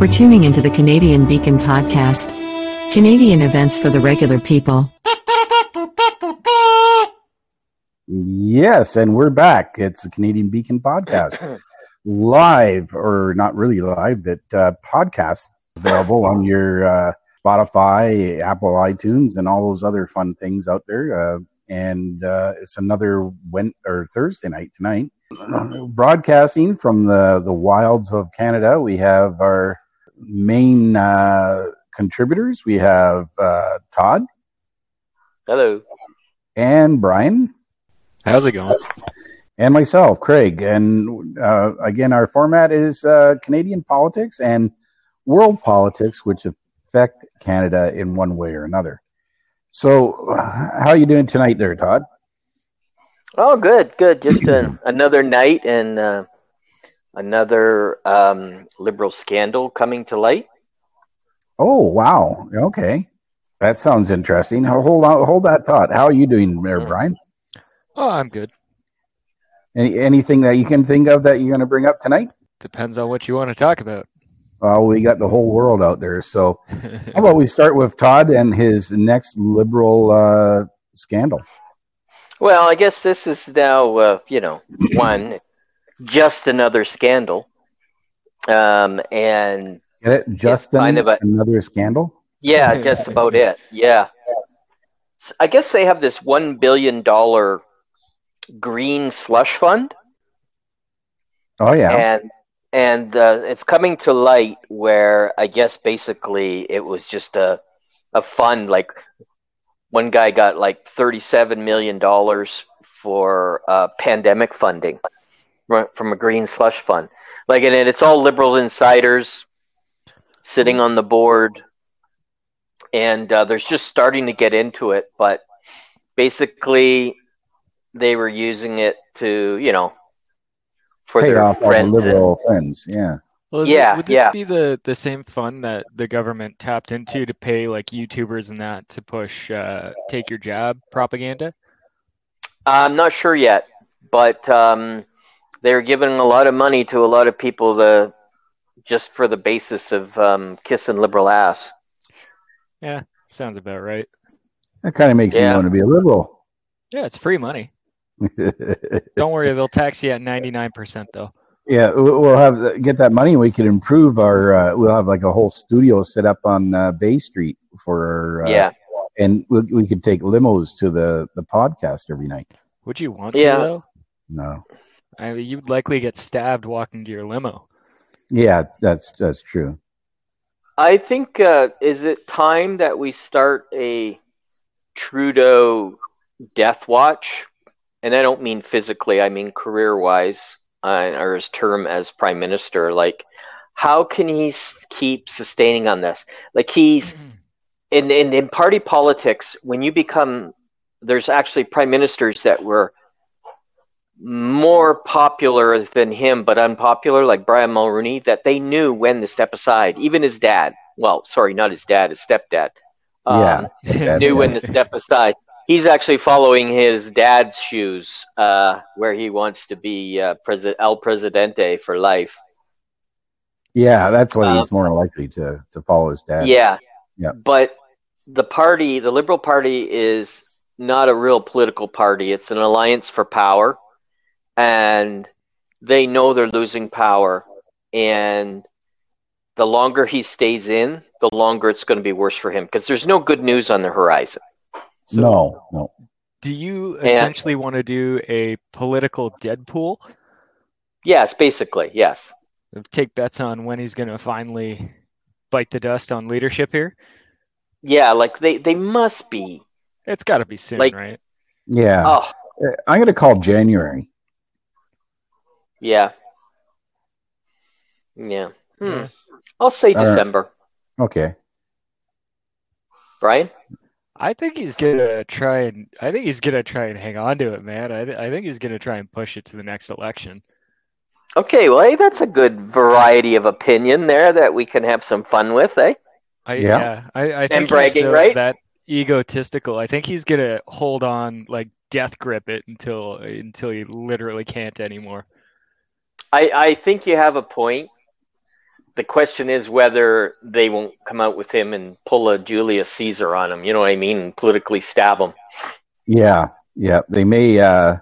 Thanks for tuning into the Canadian Beacon podcast. Canadian events for the regular people. Yes, and we're back. It's the Canadian Beacon podcast. live, or not really live, but uh, podcast available on your uh, Spotify, Apple iTunes, and all those other fun things out there. Uh, and uh, it's another Wed or Thursday night tonight. Broadcasting from the the wilds of Canada, we have our main uh, contributors. We have uh, Todd. Hello. And Brian. How's it going? And myself, Craig. And uh, again, our format is uh, Canadian politics and world politics, which affect Canada in one way or another. So, how are you doing tonight, there, Todd? Oh, good, good. Just a, another night and uh, another um, liberal scandal coming to light. Oh, wow. Okay, that sounds interesting. Hold on, hold that thought. How are you doing, there, mm. Brian? Oh, I'm good. Any anything that you can think of that you're going to bring up tonight? Depends on what you want to talk about. Well, we got the whole world out there. So, how about we start with Todd and his next liberal uh, scandal? Well, I guess this is now, uh, you know, one, just another scandal. Um, and Get it? Just kind of a, another scandal? Yeah, just about it. Yeah. I guess they have this $1 billion green slush fund. Oh, yeah. And and uh, it's coming to light where I guess basically it was just a a fund like one guy got like thirty seven million dollars for uh, pandemic funding from a green slush fund. Like and it's all liberal insiders sitting on the board, and uh, there's just starting to get into it, but basically they were using it to you know for Pay their friends liberal and, friends. Yeah. Well, yeah, would this yeah. be the, the same fund that the government tapped into to pay like YouTubers and that to push uh, "take your job" propaganda? I'm not sure yet, but um, they're giving a lot of money to a lot of people to just for the basis of um, kissing liberal ass. Yeah, sounds about right. That kind of makes yeah. me want to be a liberal. Yeah, it's free money. Don't worry, they'll tax you at ninety nine percent though. Yeah, we'll have get that money. We could improve our. Uh, we'll have like a whole studio set up on uh, Bay Street for. Uh, yeah. And we, we could take limos to the the podcast every night. Would you want yeah. to though? No. I mean, you'd likely get stabbed walking to your limo. Yeah, that's that's true. I think uh, is it time that we start a Trudeau death watch and I don't mean physically, I mean career wise, uh, or his term as prime minister. Like, how can he keep sustaining on this? Like, he's mm-hmm. in, in, in party politics, when you become, there's actually prime ministers that were more popular than him, but unpopular, like Brian Mulroney, that they knew when to step aside. Even his dad, well, sorry, not his dad, his stepdad, um, yeah, knew when to step aside he's actually following his dad's shoes, uh, where he wants to be uh, President El Presidente for life. Yeah, that's what um, he's more likely to to follow his dad. Yeah, yeah. But the party, the Liberal Party, is not a real political party. It's an alliance for power, and they know they're losing power. And the longer he stays in, the longer it's going to be worse for him because there's no good news on the horizon. So no, no. Do you essentially and, want to do a political Deadpool? Yes, basically, yes. Take bets on when he's going to finally bite the dust on leadership here. Yeah, like they they must be. It's got to be soon, like, right? Yeah. Oh, uh, I'm going to call January. Yeah. Yeah. Hmm. I'll say December. Okay. Brian? I think he's gonna try and I think he's gonna try and hang on to it, man. I, th- I think he's gonna try and push it to the next election. Okay, well, hey, that's a good variety of opinion there that we can have some fun with, eh? I, yeah. yeah, I, I think and bragging, so, right? That egotistical. I think he's gonna hold on, like death grip it until until he literally can't anymore. I I think you have a point, the question is whether they won't come out with him and pull a Julius Caesar on him. You know what I mean? And politically stab him. Yeah, yeah. They may uh,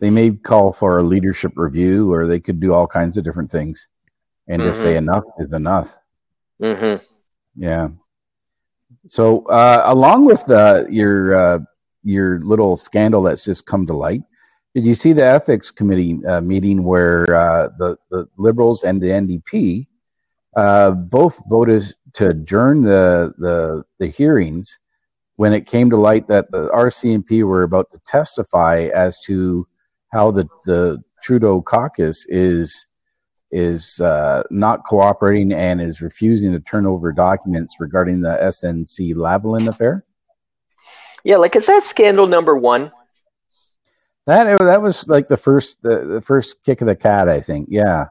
they may call for a leadership review, or they could do all kinds of different things, and just say enough is enough. Mm-hmm. Yeah. So, uh, along with the, your uh, your little scandal that's just come to light, did you see the ethics committee uh, meeting where uh, the the liberals and the NDP uh, both voted to adjourn the, the the hearings when it came to light that the RCMP were about to testify as to how the the Trudeau caucus is is uh, not cooperating and is refusing to turn over documents regarding the SNC Lavalin affair. Yeah, like is that scandal number one? That that was like the first the, the first kick of the cat, I think. Yeah.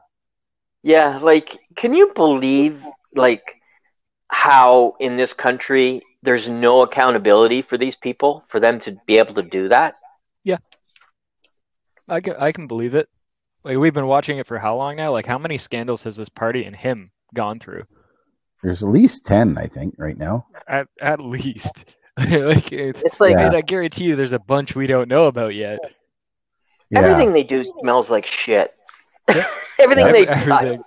Yeah, like can you believe like how in this country there's no accountability for these people for them to be able to do that? Yeah. I can I can believe it. Like we've been watching it for how long now? Like how many scandals has this party and him gone through? There's at least ten, I think, right now. At at least. like it's, It's like Yeah. and I guarantee you there's a bunch we don't know about yet. Yeah. everything they do smells like shit. Everything Yeah. they Everything.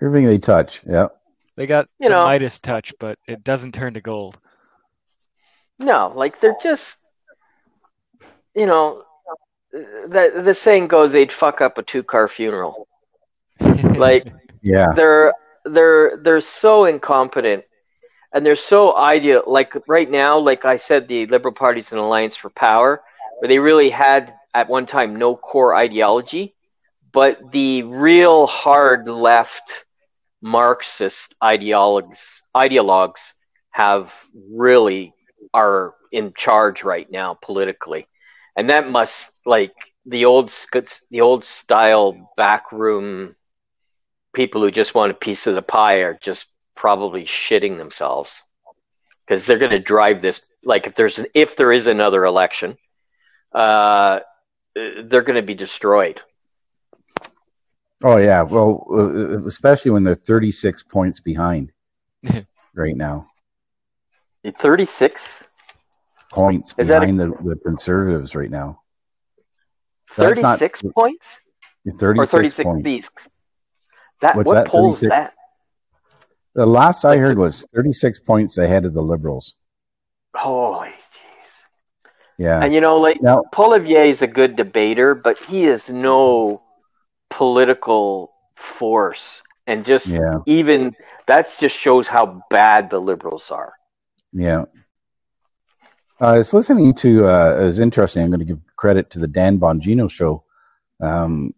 Everything they touch. Yeah. They got You the know. Midas touch, but it doesn't turn to gold. No, like they're just, you know, the the saying goes they'd fuck up a two car funeral. Like Yeah. they're they're they're so incompetent, and they're so ideal. Like right now, like I said, the Liberal Party's an alliance for power, where they really had at one time no core ideology, but the real hard left Marxist ideologues ideologues have really are in charge right now politically, and that must like the old the old style backroom people who just want a piece of the pie are just probably shitting themselves. Because they're going to drive this like if there's an, if there is another election uh they're going to be destroyed Oh yeah. Well, uh, especially when they're 36 points behind right now. 36 Points Is that a- behind the, the conservatives right now. Not- 36 points 36, or 36 points. these that What's what that, polls 36? that The last I heard was 36 points ahead of the liberals. holy Yeah. and you know like now, Poilievre is a good debater but he is no political force and just yeah, even that just shows how bad the liberals are yeah. Uh, I was listening to, uh, it was interesting. I'm going to give credit to the Dan Bongino show. Um,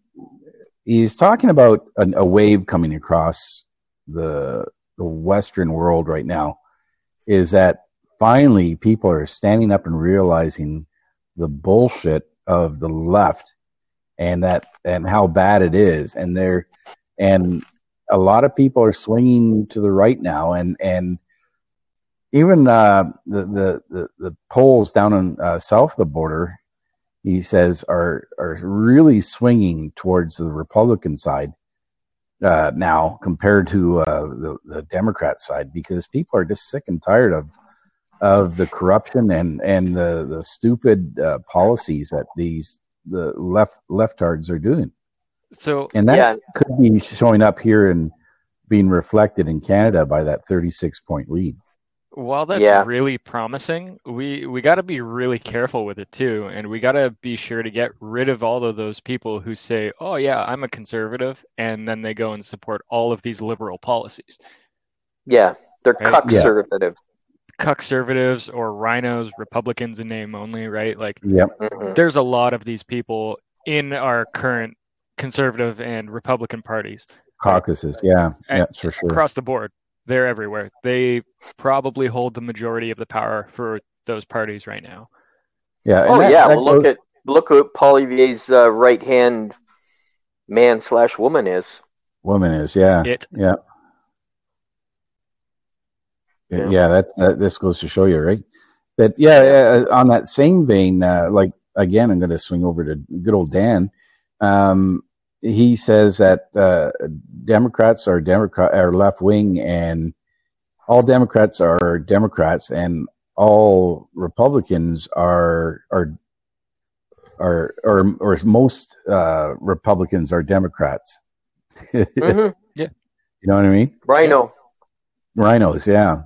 he's talking about an, a wave coming across the, the Western world right now is that finally people are standing up and realizing the bullshit of the left and that and how bad it is. And they're and a lot of people are swinging to the right now. And and even uh, the, the the the polls down in uh, south of the border he says are are really swinging towards the republican side uh, now compared to uh, the, the democrat side because people are just sick and tired of of the corruption and and the the stupid uh, policies that these the left leftards are doing So and that yeah could be showing up here and being reflected in Canada by that 36 point lead. While that's Yeah. really promising, we we got to be really careful with it too, and we got to be sure to get rid of all of those people who say, "Oh yeah, I'm a conservative," and then they go and support all of these liberal policies. yeah they're Right. Yeah. Conservative Conservatives or rhinos, Republicans in name only, right? Like Yep. Mhm. there's a lot of these people in our current conservative and Republican parties Caucuses. Yeah. And Yeah, for sure. across the board. They're everywhere. They probably hold the majority of the power for those parties right now. Yeah. oh that- yeah that well look at look at Poilievre's uh, right hand man slash woman is woman is. Yeah. It Yeah. Yeah. Yeah. that, that this goes to show you, right? That yeah. Uh, on that same vein, uh, like again, I'm going to swing over to good old Dan. Um, he says that uh, Democrats are Democrat are left wing, and all Democrats are Democrats, and all Republicans are are are or or most uh, Republicans are Democrats. hmm You know what I mean? Rhino. Rhinos, yeah.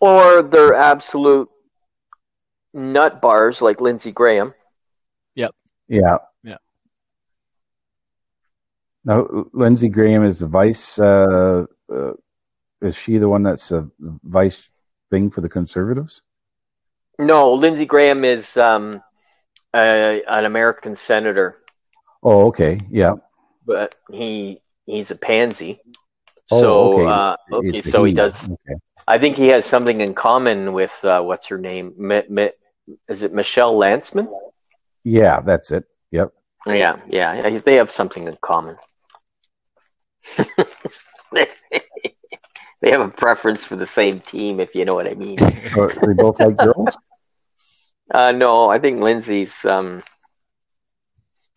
Or they're absolute nut bars like Lindsey Graham. Yep. Yeah. Yeah. Now, Lindsey Graham is the vice. Uh, uh, is she the one that's the vice thing for the conservatives? No, Lindsey Graham is um, a, an American senator, Oh, okay. Yeah. but he he's a pansy. Oh, so okay. uh, okay, so he he. does. Okay. I think he has something in common with uh, what's her name? Mi- Mi- is it Michelle Lantsman? Yeah, that's it. Yep. Yeah, yeah, they have something in common. they have a preference for the same team, if you know what I mean. So they both like girls. Uh, no, I think Lindsay's. Um,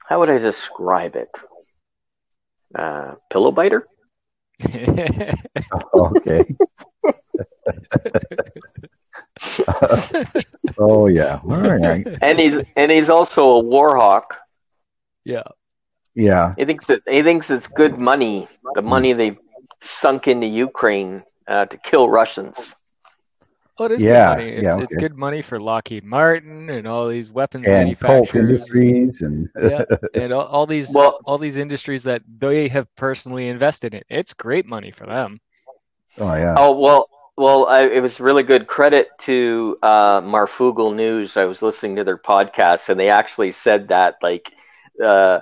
how would I describe it? Uh, pillow biter. okay. oh yeah. All right. and he's and he's also a war hawk. yeah. Yeah. He thinks that he thinks it's good money, the money they've sunk into Ukraine uh, to kill Russians. Oh, it is Yeah, good money. It's, yeah, it's good money for Lockheed Martin and all these weapons And Colt manufacturers. Industries and yeah, and all, all these Well- all these industries that they have personally invested in. It's great money for them. oh yeah. Oh well, well, I, it was really good credit to uh, Marfugal News. I was listening to their podcast, and they actually said that like uh,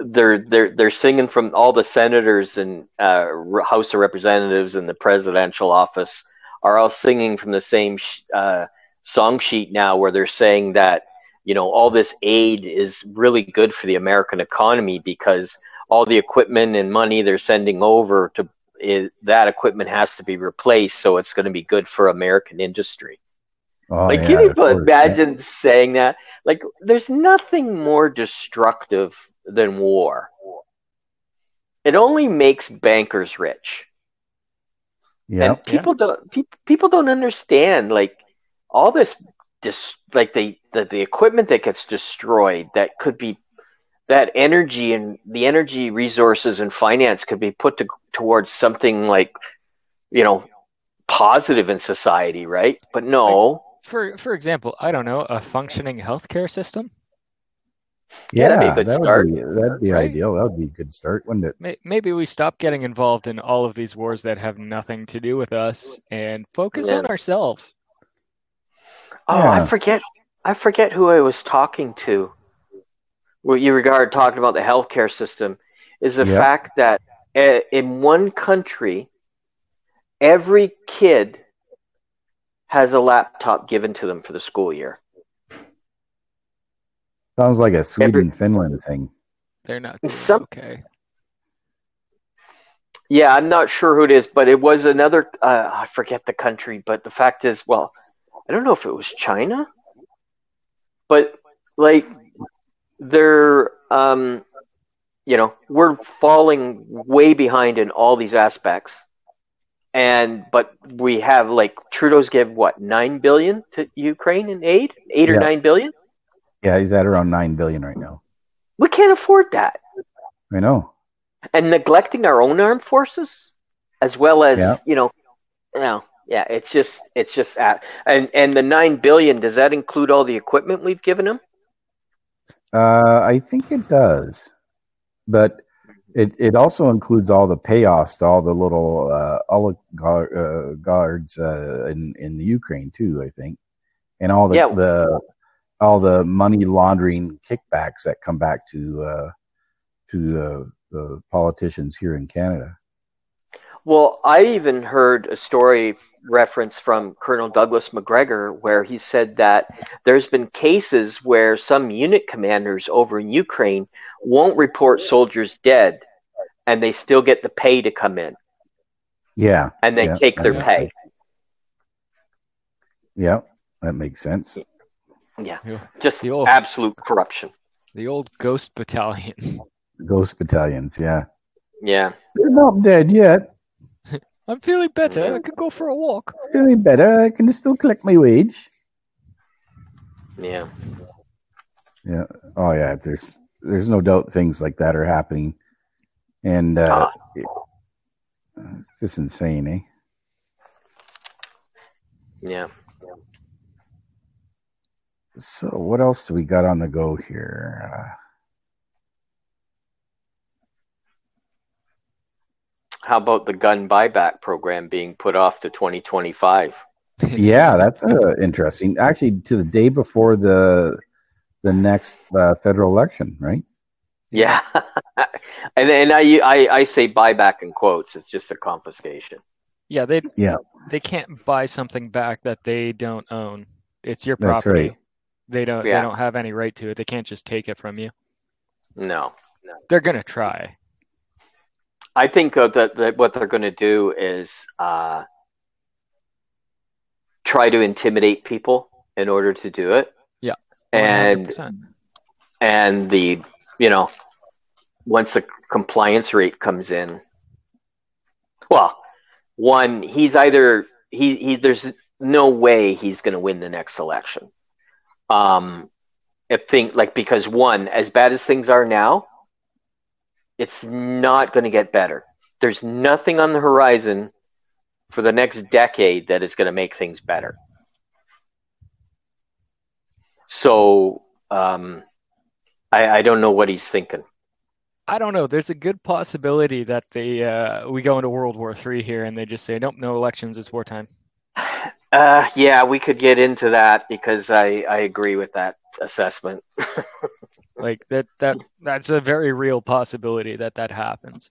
they're they're they're singing from all the senators and uh, House of Representatives and the presidential office are all singing from the same sh- uh, song sheet now, where they're saying that you know all this aid is really good for the American economy because all the equipment and money they're sending over to is that equipment has to be replaced, so it's going to be good for American industry. Oh, like, yeah, can you course, yeah. imagine saying that? Like, there's nothing more destructive than war. It only makes bankers rich, Yeah. and people don't pe- people don't understand like all this dis- like the, the the equipment that gets destroyed that could be that energy and the energy resources and finance could be put to, towards something like you know positive in society right but no For for example, I don't know, a functioning healthcare system. Yeah, that'd be a good that start. would be that'd be Right? ideal. That would be a good start, wouldn't it? Maybe we stop getting involved in all of these wars that have nothing to do with us and focus Yeah. on ourselves. oh Yeah. i forget i forget who i was talking to where you regard talking about the healthcare system is the Yeah. fact that uh, in one country every kid has a laptop given to them for the school year Sounds like a Sweden Finland thing. They're not doing Some- okay. Yeah, I'm not sure who it is, but it was another. Uh, I forget the country, but the fact is, well, I don't know if it was China, but like they're, um, you know, we're falling way behind in all these aspects, and but we have like Trudeau's give what nine billion to Ukraine in aid, eight or Yeah. nine billion. Yeah, he's at around nine billion right now. We can't afford that. I know. and neglecting our own armed forces as well as Yeah. you know you know yeah it's just it's just at and and the 9 billion does that include all the equipment we've given them Uh, I think it does, but it it also includes all the payoffs to all the little uh, oligar- uh, guards uh, in in the Ukraine too. I think, and all the Yeah. the all the money laundering kickbacks that come back to uh, to uh, the politicians here in Canada. Well i even heard a story reference from colonel douglas macgregor where he said that there's been cases where some unit commanders over in ukraine won't report soldiers dead and they still get the pay to come in Yeah, and they Yeah, take their pay sense. yeah, that makes sense. yeah Yeah. just The old- absolute corruption The old ghost battalion. Ghost battalions, yeah. Yeah. They're not dead yet. I'm feeling better. I can go for a walk. Feeling better. I can still collect my wage. Yeah. Yeah. Oh yeah. There's there's no doubt things like that are happening, and uh, it's just insane, eh? Yeah. So what else do we got on the go here? How about the gun buyback program being put off to 2025? yeah, that's uh, interesting. Actually, to the day before the the next uh, federal election, right? Yeah, and and I, I I say buyback in quotes. It's just a confiscation. Yeah, they Yeah. they can't buy something back that they don't own. It's your That's property. right. They don't Yeah. they don't have any right to it. They can't just take it from you. No, No, They're gonna try. I think uh, that, that what they're going to do is uh, try to intimidate people in order to do it. Yeah, and 100%. and the you know once the compliance rate comes in well one he's either he, he there's no way he's going to win the next election um if think like because one as bad as things are now it's not going to get better there's nothing on the horizon for the next decade that is going to make things better so um I, I don't know what he's thinking. I don't know. There's a good possibility that they uh, we go into World War Three here, and they just say, "Nope, no elections. It's wartime." Uh, yeah, we could get into that because I, I agree with that assessment. Like that that that's a very real possibility that that happens.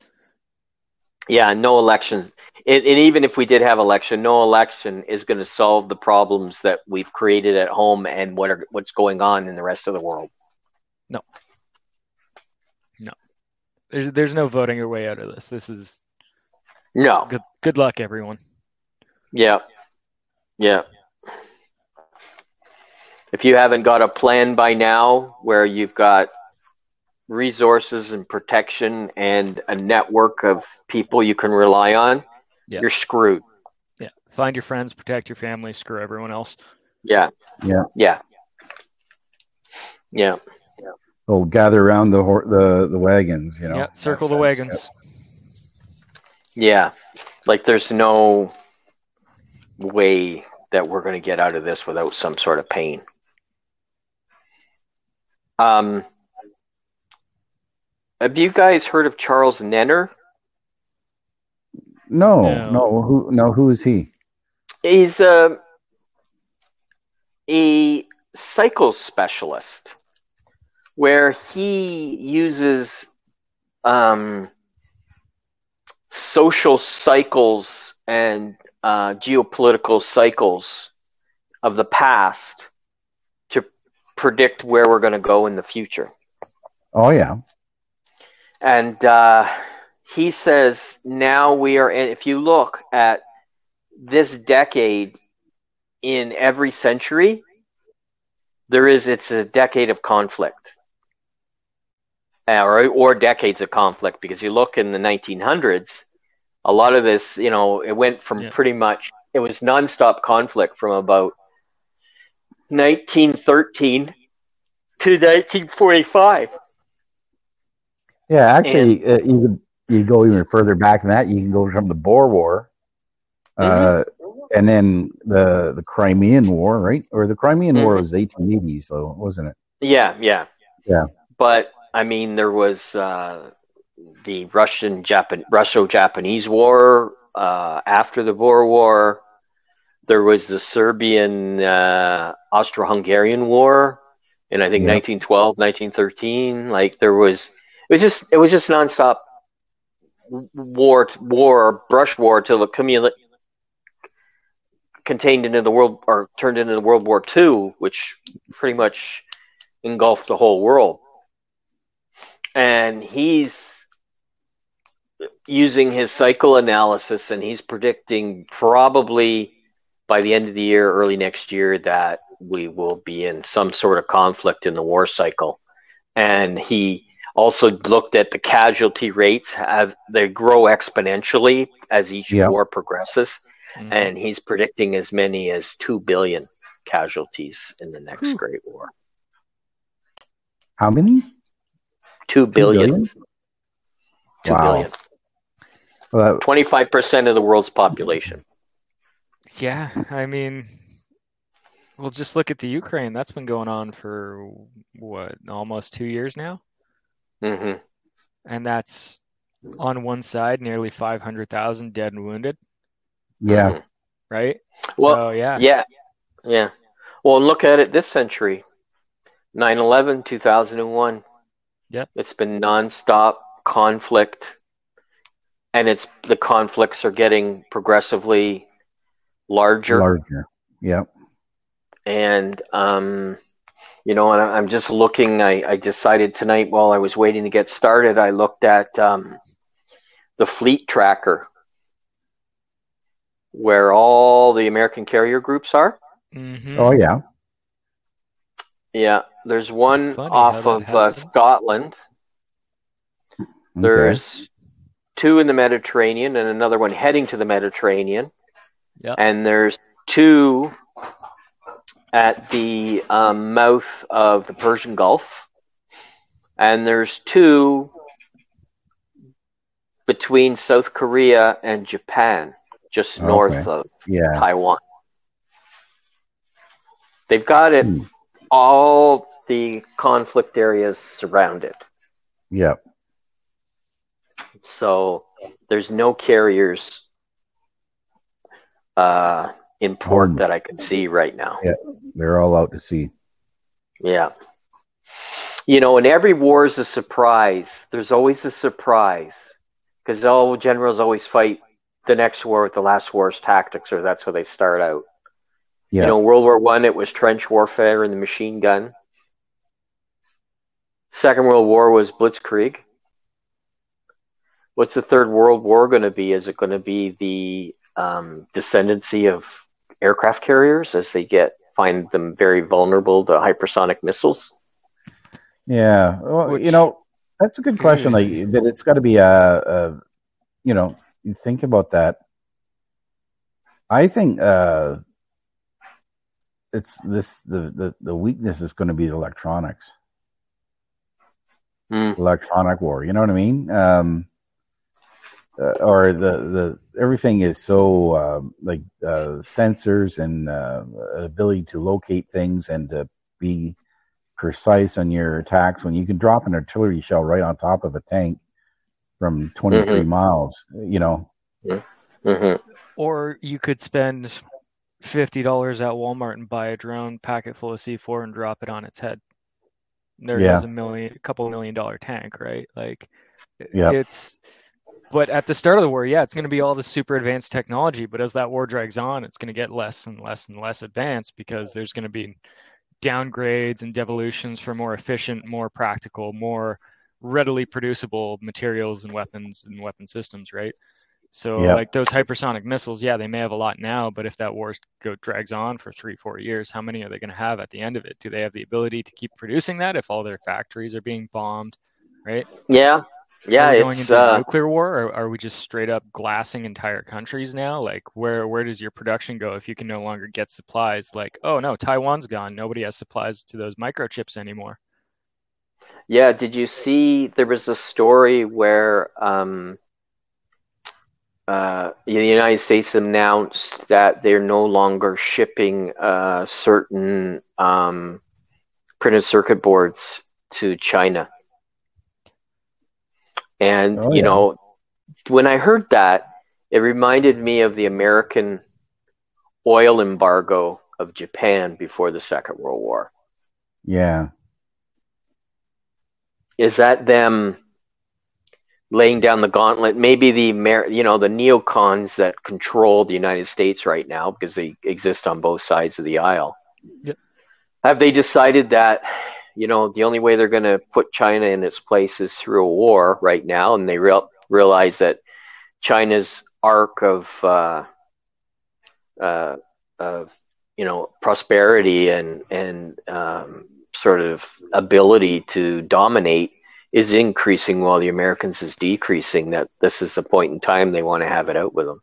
yeah, no election. And, and even if we did have election, no election is going to solve the problems that we've created at home and what are what's going on in the rest of the world. No. No. There's there's no voting your way out of this. This is No. good. Good luck, everyone. Yeah. Yeah. If you haven't got a plan by now where you've got resources and protection and a network of people you can rely on, Yeah. you're screwed. Yeah, find your friends, protect your family, screw everyone else. Yeah. Yeah. Yeah. Yeah. They'll gather around the hor- the the wagons, you know. yeah, circle the That's- wagons. Yeah. Like there's no way that we're going to get out of this without some sort of pain. Um, have you guys heard of Charles Nenner? No, No. no, who no, who is he? He's a, a cycle specialist where he uses um, social cycles and uh, geopolitical cycles of the past to predict where we're going to go in the future. Oh yeah. And uh, he says now we are, in, if you look at this decade in every century, there is, it's a decade of conflict. Or, or decades of conflict because you look in the 1900s, a lot of this, you know, it went from Yeah. pretty much, it was nonstop conflict from about 1913 to 1945. Yeah, actually, uh, you could you go even further back than that. You can go from the Boer War, uh, and then the the Crimean War, right? Or the Crimean War Mhm. was 1880s, though, wasn't it? Yeah, yeah, Yeah. But I mean, there was uh, the Russian Japan Russo-Japanese War uh, after the Boer War. There was the Serbian uh, Austro-Hungarian War in I think Yeah. 1912, 1913. Like there was, it was just it was just nonstop war, war, brush war till it contained into the world or turned into the World War II, which pretty much engulfed the whole world. And he's using his cycle analysis and he's predicting probably by the end of the year, early next year, that we will be in some sort of conflict in the war cycle. And he, also looked at the casualty rates. Have, they grow exponentially as each Yeah. war progresses, Mhm. and he's predicting as many as two billion casualties in the next Whew. Great War. How many? Two billion. Two billion? Two Wow. billion. 25% of the world's population. Yeah, I mean, well, just look at the Ukraine. That's been going on for what, almost two years now? hmm And that's on one side, nearly 500,000 dead and wounded, yeah. right? Well, so, yeah. yeah, yeah. Well, look at it this century 9 11, 2001. Yep. It's been nonstop conflict, and it's the conflicts are getting progressively larger. Larger. Yep. and um, you know, and I- I'm just looking. I, I decided tonight while I was waiting to get started, I looked at um, the fleet tracker, where all the American carrier groups are. Mm-hmm. Oh yeah. Yeah, there's one Funny off of uh, happens. Scotland. Okay. There's two in the Mediterranean and another one heading to the Mediterranean. Yep. And there's two at the um, mouth of the Persian Gulf. And there's two between South Korea and Japan, just north Okay. of yeah. Taiwan. They've got it Hmm. all the conflict areas surrounded. Yep. So there's no carriers uh, in port Hmm. that I can see right now. Yeah. They're all out to sea. Yeah. You know, and every war is a surprise. There's always a surprise because all generals always fight the next war with the last war's tactics, or that's where they start out. Yeah. You know, World War One, it was trench warfare and the machine gun. Second World War was blitzkrieg. What's the Third World War going to be? Is it going to be the um, descendancy of aircraft carriers as they get find them very vulnerable to hypersonic missiles? Yeah, well, Which- you know, that's a good question. Like that, it's got to be a, a, you know, you think about that. I think uh, it's this the, the the weakness is going to be the electronics, Hmm. electronic war. You know what I mean? Um, uh, or the the everything is so um like uh, sensors and uh, ability to locate things and to be precise on your attacks when you can drop an artillery shell right on top of a tank from 23 Mhm. miles you know hmm Or you could spend fifty dollars at Walmart and buy a drone, pack it full of C4, and drop it on its head. There Yeah. goes a million, a couple million dollar tank, right? Like, Yeah. it's. But at the start of the war, yeah, it's going to be all the super advanced technology. But as that war drags on, it's going to get less and less and less advanced because there's going to be downgrades and devolutions for more efficient, more practical, more readily producible materials and weapons and weapon systems, right? So Yeah. like those hypersonic missiles, yeah, they may have a lot now, but if that war go drags on for three, four years, how many are they going to have at the end of it? Do they have the ability to keep producing that if all their factories are being bombed, right? Yeah, yeah. are we going It's into a uh, nuclear war, or are we just straight up glassing entire countries now? Like, where where does your production go if you can no longer get supplies? Like, oh no, Taiwan's gone. Nobody has supplies to those microchips anymore. yeah. Did you see there was a story where um, uh, the United States announced that they're no longer shipping uh, certain um, printed circuit boards to China. And Oh, you yeah. know, when I heard that, it reminded me of the American oil embargo of Japan before the Second World War. yeah Is that them laying down the gauntlet? Maybe the Amer- you know the neocons that control the United States right now because they exist on both sides of the aisle. Yep. Have they decided that you know the only way they're going to put China in its place is through a war right now, and they real- realize that China's arc of uh, uh, of you know prosperity and and um, sort of ability to dominate is increasing while the Americans is decreasing. That this is the point in time they want to have it out with them.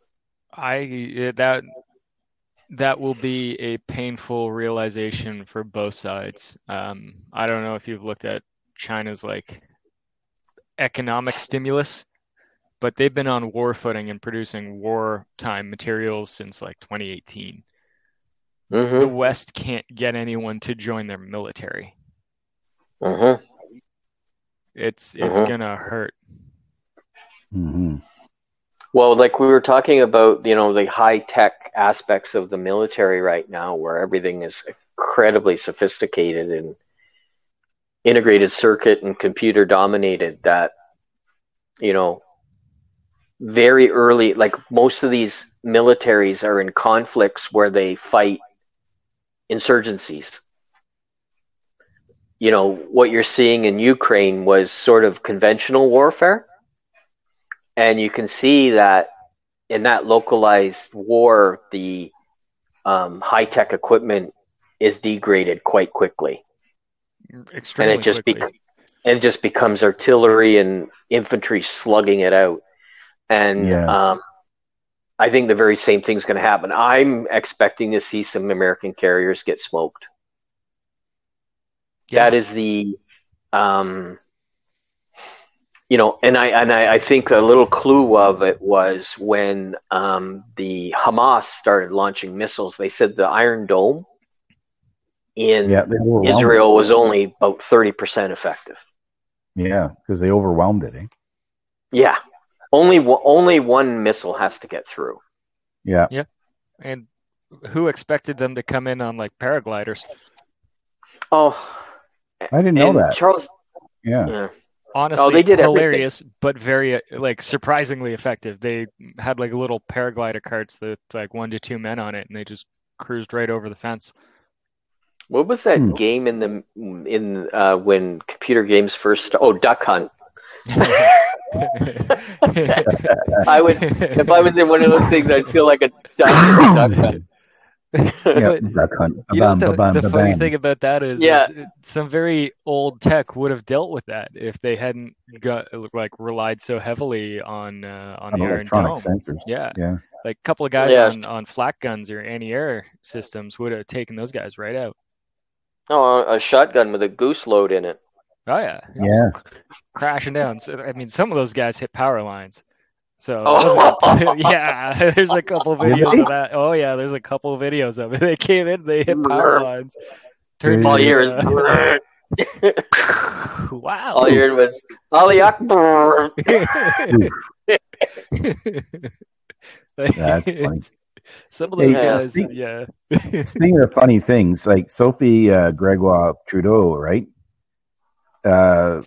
I that that will be a painful realization for both sides. Um, I don't know if you've looked at China's like economic stimulus, but they've been on war footing and producing wartime materials since like 2018. Mm-hmm. The West can't get anyone to join their military. Mm-hmm. It's it's Mhm. gonna hurt. hmm Well, like we were talking about, you know, the high tech aspects of the military right now, where everything is incredibly sophisticated and integrated circuit and computer dominated. That, you know, very early, like most of these militaries are in conflicts where they fight insurgencies. You know, what you're seeing in Ukraine was sort of conventional warfare and you can see that in that localized war, the um, high tech equipment is degraded quite quickly, Extremely and it just quickly. bec- and just becomes artillery and infantry slugging it out. And Yeah. um, I think the very same thing's going to happen. I'm expecting to see some American carriers get smoked. Yeah. That is the, um, you know, and I and I, I think a little clue of it was when um, the Hamas started launching missiles. They said the Iron Dome in Yeah, Israel was only about thirty percent effective. Yeah, because they overwhelmed it. Eh? Yeah, only one- only one missile has to get through. Yeah, Yeah, And who expected them to come in on like paragliders? Oh, I didn't know that. Charles. Yeah, Yeah. Honestly, Oh, they did everything. hilarious, but very uh, like surprisingly effective. They had like little paraglider carts that like one to two men on it, and they just cruised right over the fence. What was that Hmm. game in the in uh, when computer games first? Oh, Duck Hunt. I would if I was in one of those things, I'd feel like a duck in Duck Hunt. yeah. But you know what the, the funny thing about that is, Yeah. is some very old tech would have dealt with that if they hadn't got like relied so heavily on uh, on On the Iron electronic Dome. sensors. Yeah, Yeah. like a couple of guys Yeah. on, on flak guns or anti-air systems would have taken those guys right out. Oh, a shotgun with a goose load in it. Oh yeah, Yeah. crashing down. So I mean, some of those guys hit power lines. So Oh. yeah, there's a couple of videos Really? of that. Oh yeah, there's a couple of videos of it. They came in, they hit power lines. Turned All Yeah. you hear is uh, wow. all you heard was Ali Akbar. That's funny. Some of those Hey, uh, guys, speak- yeah. Speaking of funny things, like Sophie uh, Gregoire Trudeau, right? Uh,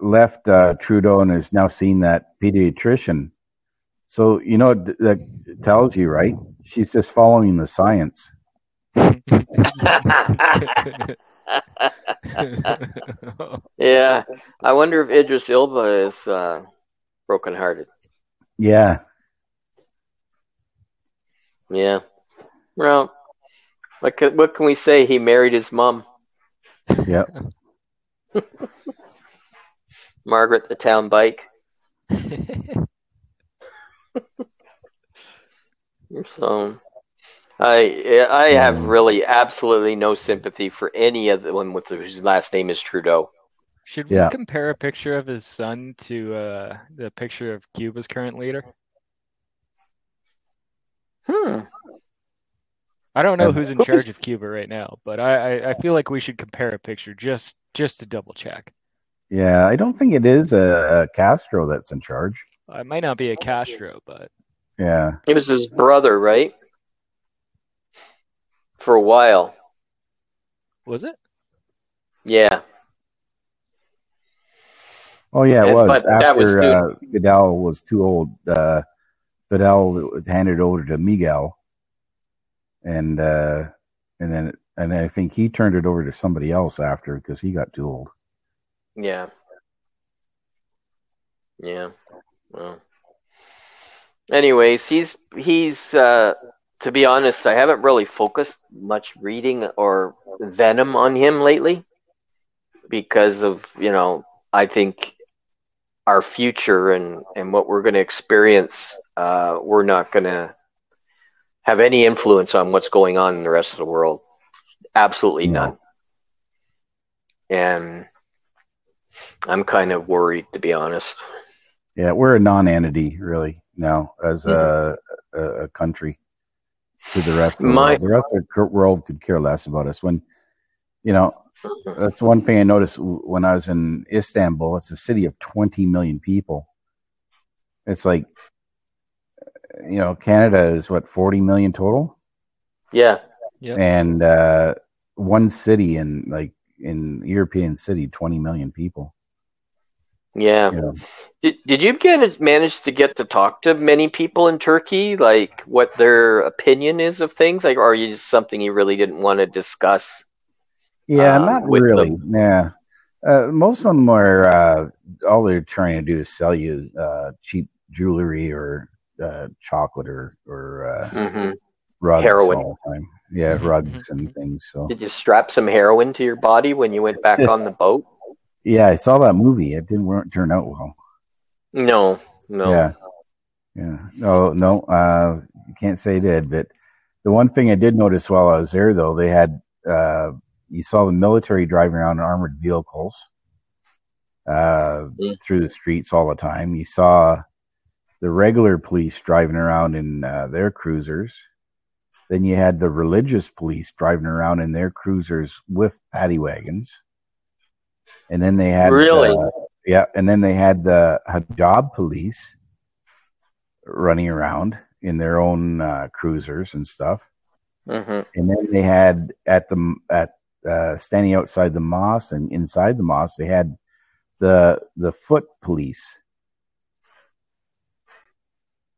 left uh, Trudeau and is now seeing that pediatrician. So you know what that tells you, right? She's just following the science. yeah, I wonder if Idris Elba is uh, brokenhearted. Yeah, Yeah. Well, what can, what can we say? He married his mom, yeah. Margaret the town bike. So, I I have really absolutely no sympathy for any of the one with the, whose last name is Trudeau. Should we Yeah. compare a picture of his son to uh, the picture of Cuba's current leader? Hmm. I don't know who's in charge of Cuba right now, but I, I, I feel like we should compare a picture just just to double check. Yeah, I don't think it is a, a Castro that's in charge. It might not be a Castro, but Yeah, It was his brother, right? For a while. was it? Yeah. Oh yeah, it And- was but that after was uh, Fidel was too old. Uh, Fidel handed over to Miguel, and uh, and then and I think he turned it over to somebody else after because he got too old. Yeah. Yeah. Well. Anyways, he's he's uh to be honest, I haven't really focused much reading or venom on him lately because of, you know, I think our future and and what we're going to experience, uh, we're not going to have any influence on what's going on in the rest of the world. Absolutely none. And I'm kind of worried, to be honest. Yeah, we're a non-entity really now as a, a, a country to the rest of the My- world. The rest of the world could care less about us. When you know, that's one thing I noticed when I was in Istanbul. It's a city of 20 million people. It's like, you know, Canada is what 40 million total, Yeah. Yep. and uh, one city in like in European city, 20 million people. Yeah. You know, Did, did you get manage to get to talk to many people in Turkey, like what their opinion is of things, like, or are you just something you really didn't want to discuss? Yeah, um, not really. Yeah, uh, most of them are uh, all they're trying to do is sell you uh, cheap jewelry or uh, chocolate or or uh, hmm rugs Heroin. all the time. Yeah, rugs and things. So Did you strap some heroin to your body when you went back on the boat? Yeah, I saw that movie. It didn't turn out well. No, no. Yeah, yeah. No, no. Uh, you can't say it did. But the one thing I did notice while I was there, though, they had uh, you saw the military driving around in armored vehicles uh, Mm. through the streets all the time. You saw the regular police driving around in uh, their cruisers. Then you had the religious police driving around in their cruisers with paddy wagons. And then they had Really? uh, yeah, and then they had the hijab police running around in their own uh, cruisers and stuff. hmm And then they had at the at uh, standing outside the mosque and inside the mosque, they had the the foot police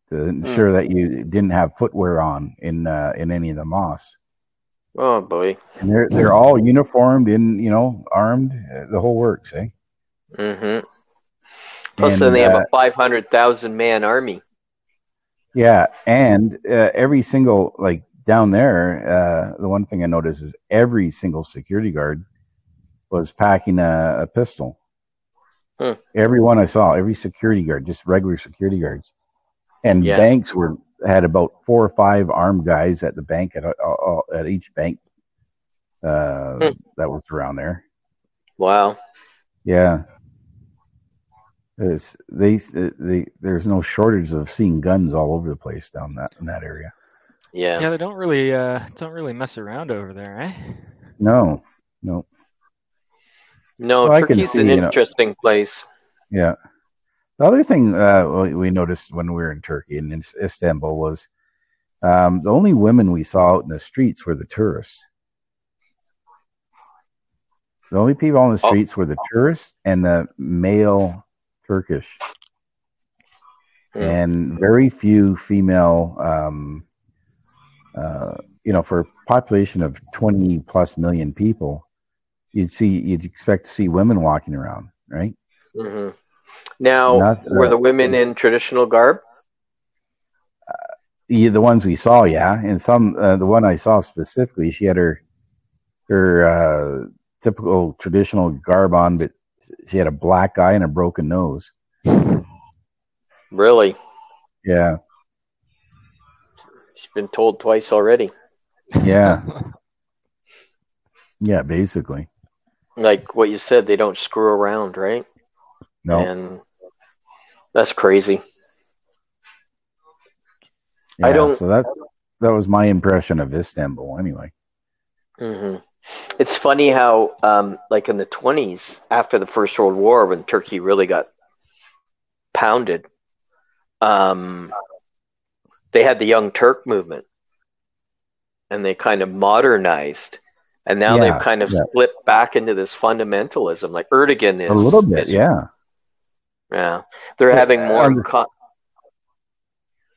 to ensure that you didn't have footwear on in uh, in any of the mosques. Oh boy. And they're they're all uniformed in you know armed uh, the whole works, eh? hmm Plus, And, then they have uh, a five hundred thousand man army. Yeah, and uh, every single like down there, uh, the one thing I noticed is every single security guard was packing a, a pistol. Hmm. Every one I saw, every security guard, just regular security guards, and Yeah. banks were had about four or five armed guys at the bank at uh, at each bank uh, Hmm. that was around there. Wow. Yeah. There's, they, they, there's no shortage of seeing guns all over the place down that in that area. Yeah. Yeah, they don't really uh don't really mess around over there, eh? No, no, No, Well, Turkey's see, an you know- interesting place. yeah. The other thing uh, we noticed when we were in Turkey and in Istanbul was um, the only women we saw out in the streets were the tourists. The only people on the Oh. streets were the tourists and the male Turkish. Hmm. and very few female um, uh, you know for a population of 20 plus million people you'd see you'd expect to see women walking around right hmm Now, Not- were the women in traditional garb? yeah, the ones we saw yeah and some uh, the one i saw specifically she had her her uh, typical traditional garb on but she had a black eye and a broken nose Really? yeah She's been told twice already. yeah yeah basically Like what you said, they don't screw around, right? No And that's crazy. I don't- so that that was my impression of istanbul anyway hmm It's funny how, um, like in the 20s, after the First World War, when Turkey really got pounded, um, they had the Young Turk movement and they kind of modernized. And now Yeah, they've kind of yeah. slipped back into this fundamentalism. Like Erdogan is a little bit is- yeah Yeah. They're having more. um, co-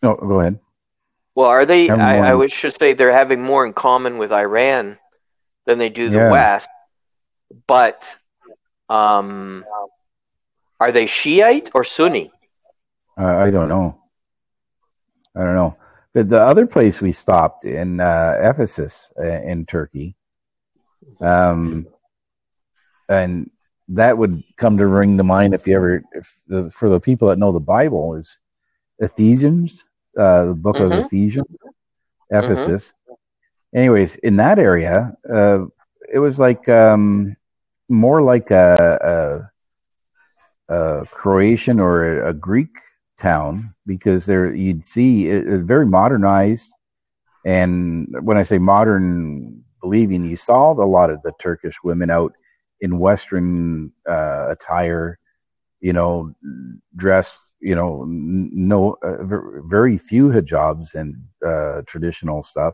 no go ahead well, are they? I, I should say they're having more in common with Iran than they do the Yeah. West. But um, are they Shiite or Sunni? Uh, I don't know. I don't know. But the other place we stopped in uh, Ephesus uh, in Turkey, um, and that would come to ring to mind if you ever, if the, for the people that know the Bible, is Ephesians, uh, the book Mhm. of Ephesians, Ephesus. Anyways, in that area, uh, it was like um, more like a, a, a Croatian or a, a Greek town because there you'd see it, it was very modernized. And when I say modern, believing, you saw a lot of the Turkish women out in Western uh, attire, you know, dressed, you know, no, uh, very few hijabs and uh, traditional stuff.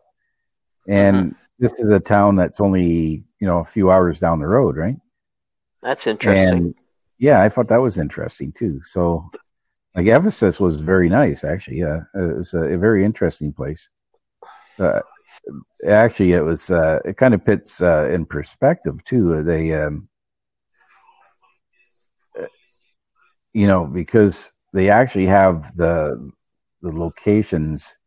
And this is a town that's only, you know, a few hours down the road, right? That's interesting. And yeah, I thought that was interesting too. So, like Ephesus was very nice, actually. Yeah, it was a, a very interesting place. Uh, actually, it was. Uh, it kind of puts uh, in perspective too. They, um, you know, because they actually have the the locations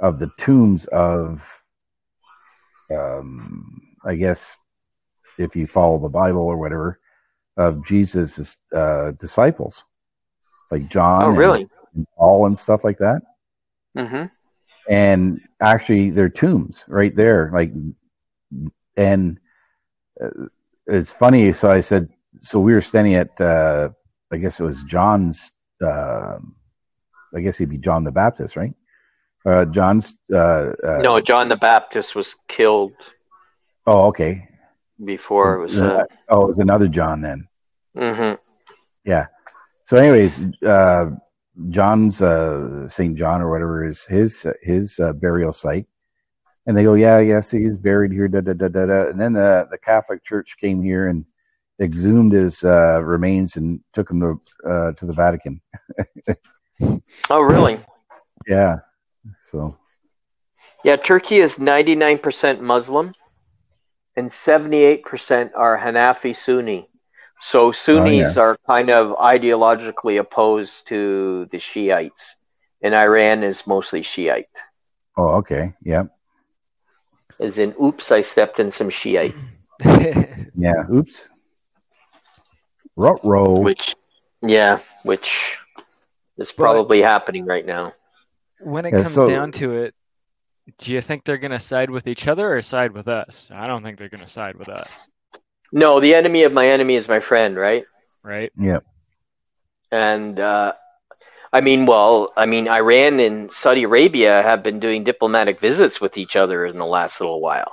of the tombs of, um, I guess, if you follow the Bible or whatever, of Jesus' uh, disciples, like John, oh, and- really? and Paul, and stuff like that. Mm-hmm. And actually, their tombs right there, like, and uh, it's funny. So I said, so we were standing at, uh, I guess it was John's. Uh, I guess he'd be John the Baptist, right? Uh, John's. Uh, uh, no, John the Baptist was killed Oh, okay. before it was. Uh, Oh, it was another John then. mm-hmm. Yeah. So, anyways, uh, John's uh, Saint John or whatever is his his uh, burial site, and they go, yeah, yeah, he is buried here. Da da da da da. And then the the Catholic Church came here and exhumed his uh, remains and took him to uh, to the Vatican. Oh, really? Yeah. So Yeah, Turkey is 99% Muslim and 78% are Hanafi Sunni. So Sunnis oh, are kind of ideologically opposed to the Shiites, and Iran is mostly Shiite. oh, okay, yeah, As in, oops, I stepped in some Shiite, yeah. Oops. Rut row. which, yeah, which is probably happening right now. when it Yeah, comes so- down to it, do you think they're going to side with each other or side with us? I don't think they're going to side with us, No, the enemy of my enemy is my friend, right? right? Yeah. And uh, I mean, well, I mean, Iran and Saudi Arabia have been doing diplomatic visits with each other in the last little while.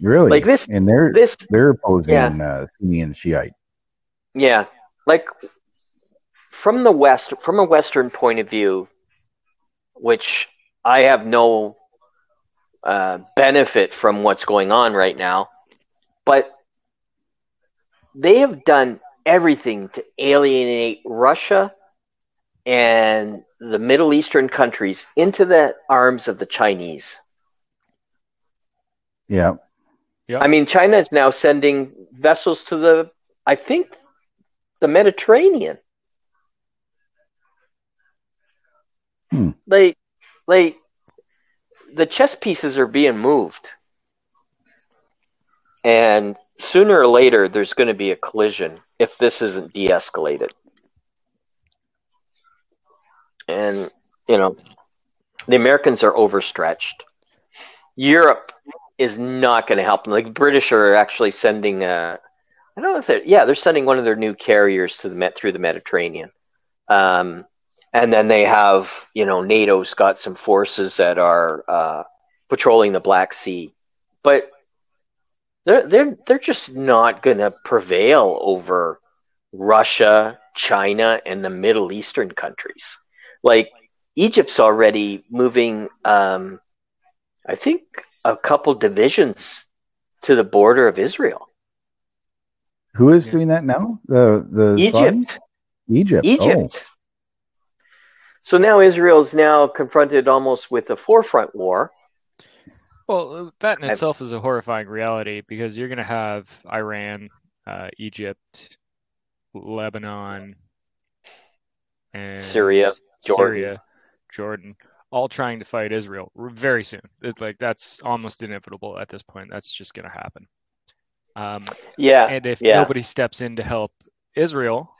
Really? Like this- and they're This, they're opposing Yeah. uh, Sunni and Shiite. yeah, like from the West, from a Western point of view, which I have no uh, benefit from what's going on right now, but they have done everything to alienate Russia and the Middle Eastern countries into the arms of the Chinese. Yeah. I mean, China is now sending vessels to the, I think, the Mediterranean. Hmm. Like, like the chess pieces are being moved, and sooner or later, there's going to be a collision if this isn't de-escalated. And you know, the Americans are overstretched. Europe is not going to help them. Like British are actually sending. Uh, I don't know if they're yeah they're sending one of their new carriers to the Met through the Mediterranean, um, and then they have you know NATO's got some forces that are uh, patrolling the Black Sea, but they're they're they're just not going to prevail over Russia, China, and the Middle Eastern countries. Like Egypt's already moving. Um, I think a couple divisions to the border of Israel. Who is doing that now? The the Egypt. Saudis? Egypt. Egypt. So now Israel's now confronted almost with a forefront war. Well, that in itself is a horrifying reality because you're going to have Iran, uh, Egypt, Lebanon, and Syria, Jordan. Syria, Jordan, all trying to fight Israel very soon. It's like that's almost inevitable at this point. That's just going to happen. Um, Yeah. and if yeah. nobody steps in to help Israel,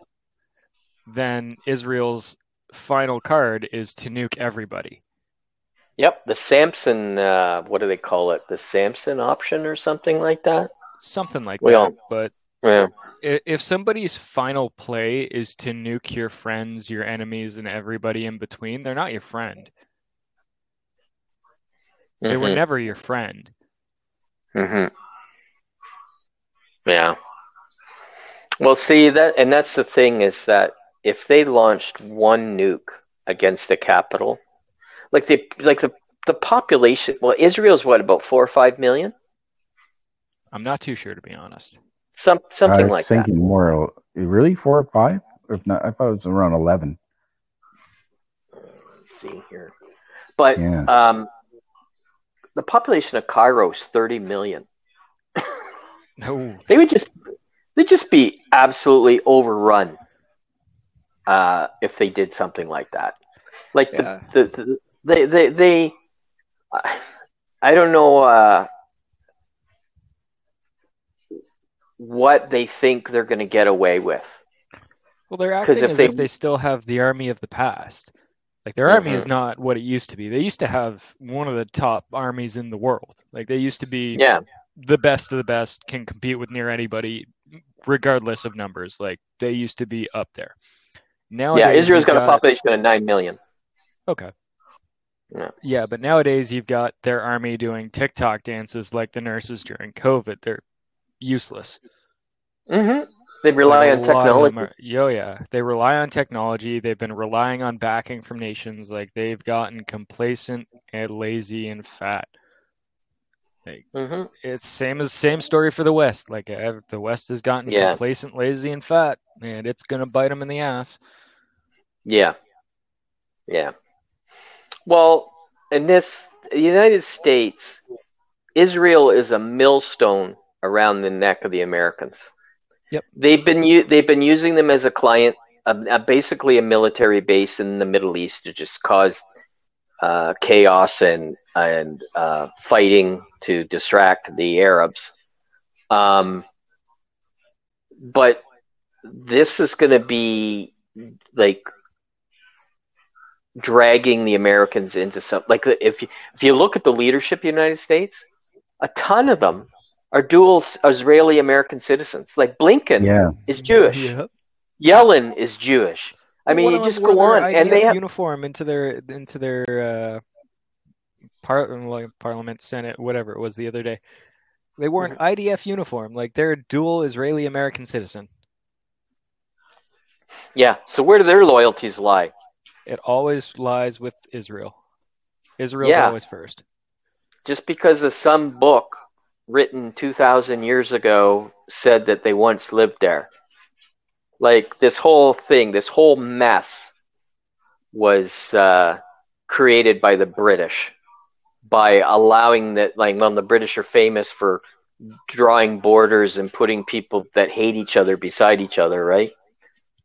then Israel's final card is to nuke everybody. Yep. The Samson, uh, what do they call it? The Samson option or something like that? Something like We that. all- But Yeah. if somebody's final play is to nuke your friends, your enemies, and everybody in between, they're not your friend. They were Mhm. never your friend. hmm Yeah. Well, see that, and that's the thing is that if they launched one nuke against the capital, like the like the the population, well, Israel's what about four or five million, I'm not too sure to be honest. some something like that. I something was like thinking more. Really, four or five? If not, I thought it was around eleven. Let's see here, but Yeah. um, the population of Cairo is thirty million. No, They would just they'd just be absolutely overrun uh, if they did something like that. Like Yeah. the, the, the they they they I don't know uh, what they think they're going to get away with. Well, they're acting if as they- if they still have the army of the past. Like their army Mm-hmm. is not what it used to be. They used to have one of the top armies in the world. Like they used to be Yeah, the best of the best, can compete with near anybody, regardless of numbers. Like they used to be up there. Now, yeah. Israel's got a population of nine million. Okay. Yeah. Yeah, but nowadays you've got their army doing TikTok dances like the nurses during COVID. They're useless. Mm-hmm. They rely on a lot of them technology. are- yo, yeah. They rely on technology. They've been relying on backing from nations. Like they've gotten complacent and lazy and fat. hmm It's same as same story for the West. Like uh, the West has gotten Yeah. complacent, lazy, and fat, and it's gonna bite them in the ass. Yeah. Yeah. Well, in this, the United States, Israel is a millstone around the neck of the Americans. Yep. They've been u- they've been using them as a client, a, a, basically a military base in the Middle East to just cause uh, chaos and and uh, fighting to distract the Arabs. Um, but this is going to be like dragging the Americans into some like if you, if you look at the leadership of the United States, a ton of them are dual Israeli American citizens. Like Blinken Yeah. is Jewish, Yellen is Jewish. I mean, you just go on, and they have uniform into their into their uh, par- parliament, senate, whatever it was the other day. They wore an Mm-hmm. IDF uniform, like they're a dual Israeli American citizen. yeah. So where do their loyalties lie? It always lies with Israel. Israel's Yeah. always first. Just because of some book written two thousand years ago said that they once lived there. Like this whole thing, this whole mess was uh, created by the British by allowing that. Like, well, the British are famous for drawing borders and putting people that hate each other beside each other, right?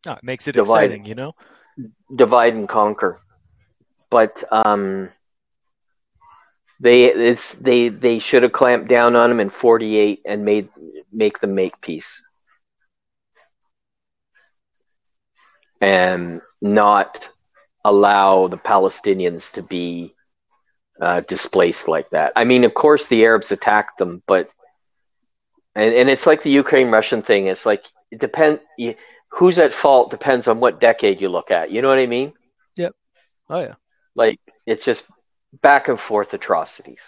No, it makes it Divide. exciting, you know. Divide and conquer. But um, they it's they they should have clamped down on them in '48 and made make them make peace, and not allow the Palestinians to be uh, displaced like that. I mean, of course, the Arabs attacked them, but and and it's like the Ukraine Russian thing. It's like it depend. Who's at fault depends on what decade you look at. You know what I mean? Yep. Oh yeah. Like it's just back and forth atrocities.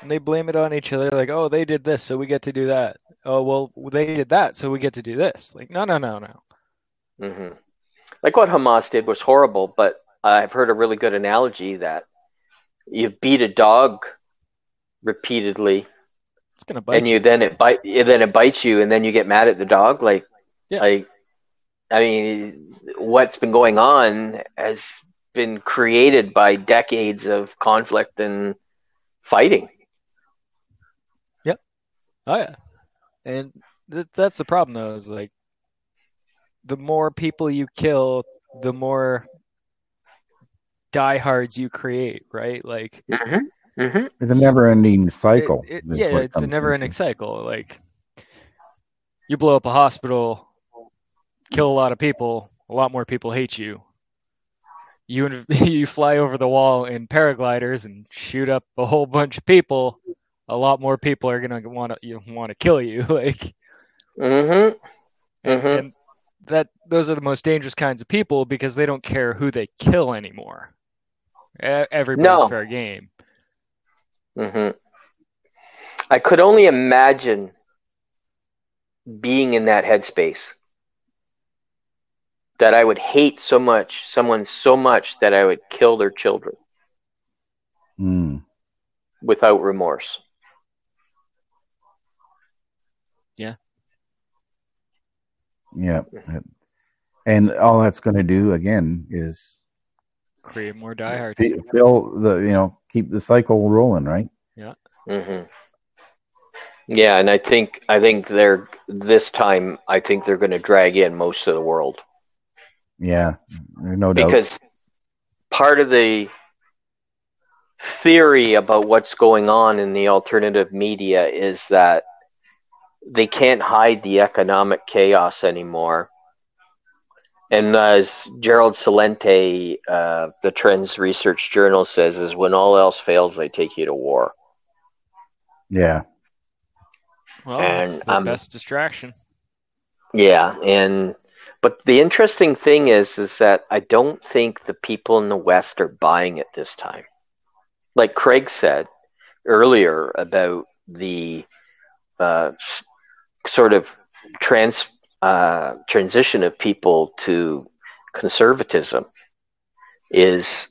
And they blame it on each other, like, oh, they did this, so we get to do that. Oh, well, they did that, so we get to do this. Like, no, no, no, no. hmm Like what Hamas did was horrible, but I've heard a really good analogy that you beat a dog repeatedly, It's gonna bite and you then it bite, then it bites you, and then you get mad at the dog. Like, Yeah. like, I mean, what's been going on has been created by decades of conflict and fighting. Yep. Oh yeah, and th- that's the problem though. Is like the more people you kill, the more diehards you create, right? Like Mm-hmm. Hmm It's a never-ending cycle. It- it- is yeah, it it's a never ending cycle. Like you blow up a hospital, kill a lot of people, a lot more people hate you. You you fly over the wall in paragliders and shoot up a whole bunch of people. A lot more people are gonna want to you want to kill you. Like hmm and, hmm and that those are the most dangerous kinds of people because they don't care who they kill anymore. Everybody's No. fair game. Hmm I could only imagine being in that headspace. That I would hate so much, someone so much that I would kill their children Mm. without remorse. Yeah. Yeah. And all that's going to do again is Create more diehards. fi- fill the you know keep the cycle rolling, right? Yeah. hmm Yeah, and I think I think they're this time. I think they're going to drag in most of the world Yeah, there's no doubt. because part of the theory about what's going on in the alternative media is that they can't hide the economic chaos anymore. And as Gerald Celente, uh, the Trends Research Journal says, is when all else fails, they take you to war. yeah, Well, And, it's the um, best distraction. Yeah, and but the interesting thing is, is that I don't think the people in the West are buying it this time. Like Craig said earlier about the uh, sort of trans uh, transition of people to conservatism is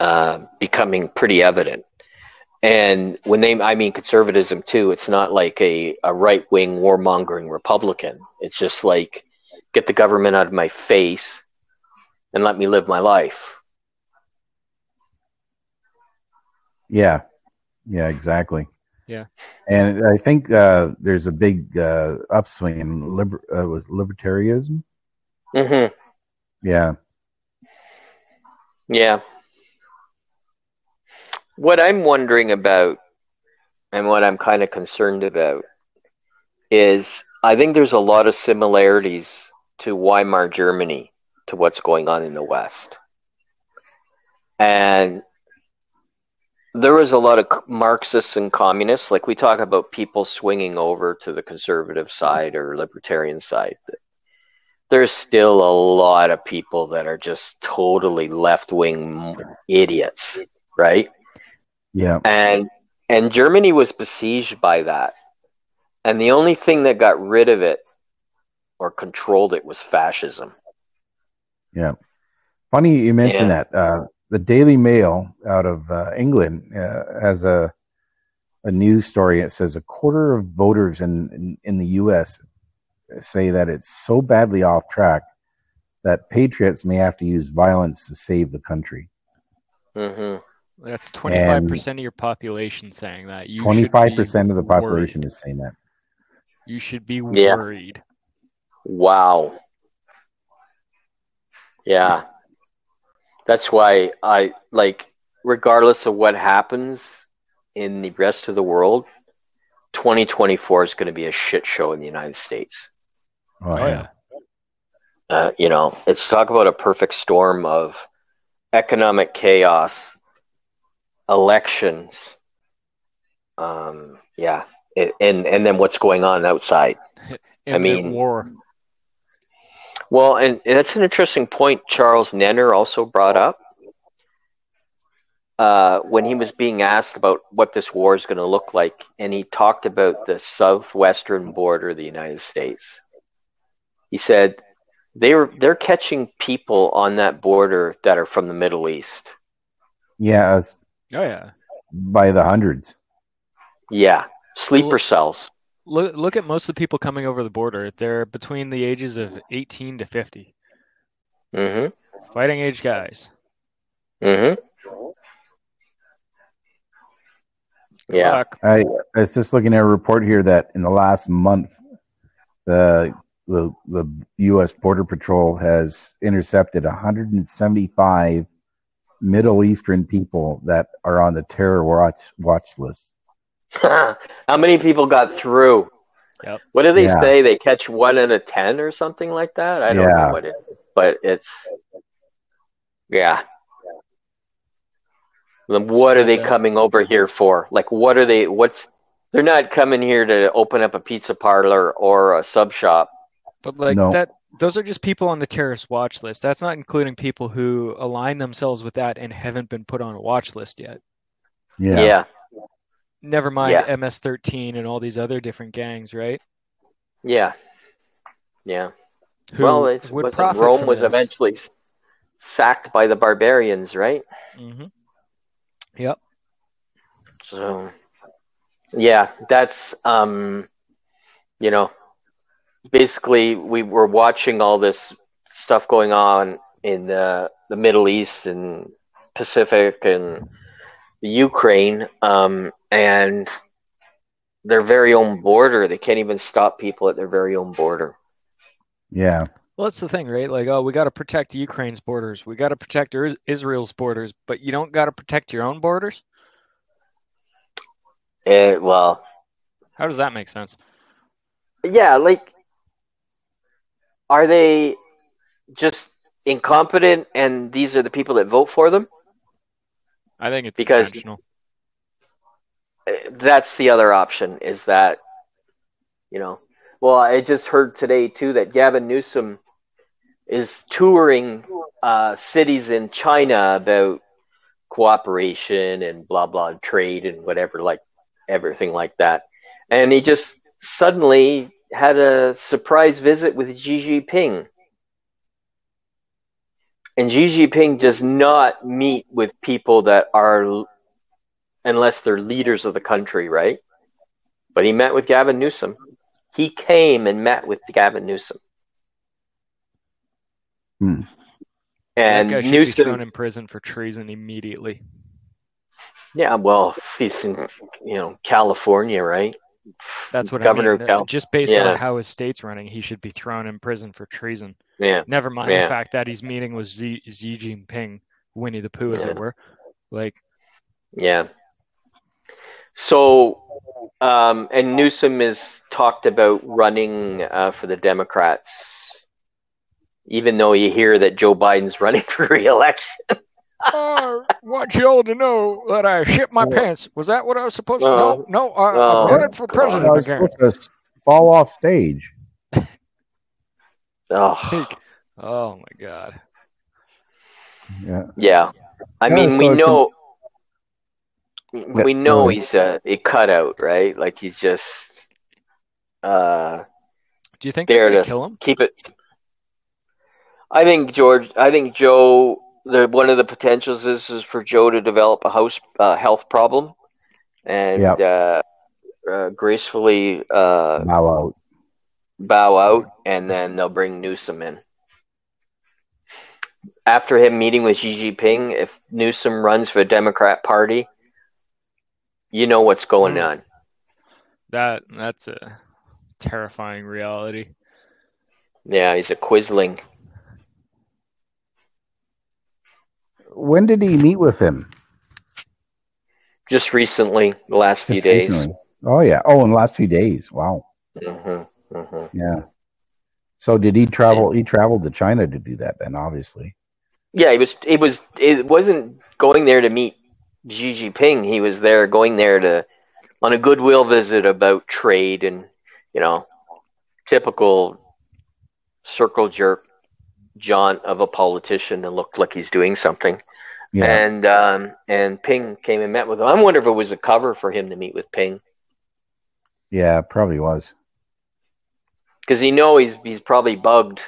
uh, becoming pretty evident. And when they, I mean conservatism too, it's not like a, a right wing warmongering Republican. It's just like, get the government out of my face and let me live my life. yeah, yeah, exactly. Yeah. and I think uh, there's a big uh, upswing in liber- uh, was libertarianism. hmm Yeah, Yeah. What I'm wondering about and what I'm kind of concerned about is I think there's a lot of similarities to Weimar Germany to what's going on in the West. And there was a lot of Marxists and communists, like we talk about people swinging over to the conservative side or libertarian side. There's still a lot of people that are just totally left wing idiots, right? yeah, and and Germany was besieged by that, and the only thing that got rid of it or controlled it was fascism. yeah. Funny you mentioned Yeah. that. Uh, the Daily Mail out of uh, England uh, has a a news story. It says a quarter of voters in, in in the U.S. say that it's so badly off track that patriots may have to use violence to save the country. hmm That's 25% of your population saying that. You should Twenty be five percent of the population worried. is saying that. You should be worried. Yeah. worried. Wow. Yeah, that's why I like, regardless of what happens in the rest of the world, 2024 is going to be a shit show in the United States. Oh, Oh, yeah. yeah. Uh, you know, it's talk about a perfect storm of economic chaos, elections, um, yeah, it, and and then what's going on outside. I mean- war. Well, and, and that's an interesting point. Charles Nenner also brought up uh, when he was being asked about what this war is going to look like, and he talked about the southwestern border of the United States. He said they were they're catching people on that border that are from the Middle East. Yeah, Oh, yeah. by the hundreds. Yeah, sleeper cells. Look, look at most of the people coming over the border. They're between the ages of 18 to 50. Mm-hmm. Fighting age guys. Mm-hmm. Yeah. Fuck. I, I was just looking at a report here that in the last month, the the, the U.S. Border Patrol has intercepted 175 Middle Eastern people that are on the terror watch watch list. How many people got through? Yep. What do they Yeah. say? They catch one in a ten or something like that. I don't Yeah. know what it is, but it's yeah. Then what are they coming over here for? Like, what are they? What's they're not coming here to open up a pizza parlor or a sub shop. But like No. that, those are just people on the terrorist watch list. That's not including people who align themselves with that and haven't been put on a watch list yet. Yeah. Yeah, Never mind Yeah. MS-13 and all these other different gangs, right? yeah, yeah. Who well, it wasn't Rome was this. eventually sacked by the barbarians, right? Mm-hmm. Yep. So, yeah, that's um, you know, basically we were watching all this stuff going on in the the Middle East and Pacific and Ukraine, um, and their very own border. They can't even stop people at their very own border. Yeah. Well, that's the thing, right? Like, oh, we got to protect Ukraine's borders. We got to protect Israel's borders, but you don't got to protect your own borders? Eh, well, How does that make sense? yeah, like, are they just incompetent, and these are the people that vote for them? I think it's Because- intentional. Uh, that's the other option is that you know well i just heard today too that gavin newsom is touring uh, cities in china about cooperation and blah blah trade and whatever like everything like that and he just suddenly had a surprise visit with xi jinping and xi jinping does not meet with people that are unless they're leaders of the country, right? But he met with Gavin Newsom. He came and met with Gavin Newsom. Hmm. And that guy should be thrown in prison for treason immediately. yeah, well, he's in, you know, California, right? That's what Governor I mean. Cal- Just based Yeah. on how his state's running, he should be thrown in prison for treason. Yeah, Never mind Yeah. the fact that he's meeting with Xi, Xi Jinping, Winnie the Pooh, as Yeah. it were. Like, yeah. So, um, and Newsom is talked about running uh, for the Democrats, even though you hear that Joe Biden's running for re-election. I want you all to know that I shit my Well- pants. Was that what I was supposed to? Uh, no, no, I, Oh, I running for God. president I was again. to fall off stage. Oh, Oh my god. Yeah. Yeah, I Yeah, mean, we so it's know, Yeah, we know go he's a, a cutout, right? Like he's just uh, Do you think There they're gonna kill him? keep it. I think George. I think Joe. The one of the potentials is is for Joe to develop a house uh, health problem, and Yep. uh, uh, gracefully uh, Bow out. bow out, and then they'll bring Newsom in. After him meeting with Xi Jinping, if Newsom runs for the Democrat Party, you know what's going Hmm. on. That that's a terrifying reality. Yeah, he's a quisling. When did he meet with him? Just recently, the last few Just days. recently. Oh yeah. Oh, in the last few days. Wow. hmm hmm Yeah. So did he travel? He traveled to China to do that. Then obviously. Yeah, he was. It was. It wasn't going there to meet Xi Jinping. He was there going there to on a goodwill visit about trade and you know typical circle jerk jaunt of a politician and looked like he's doing something. Yeah. And um, and Ping came and met with him. I wonder if it was a cover for him to meet with Ping yeah. Probably was. because you know he's he's probably bugged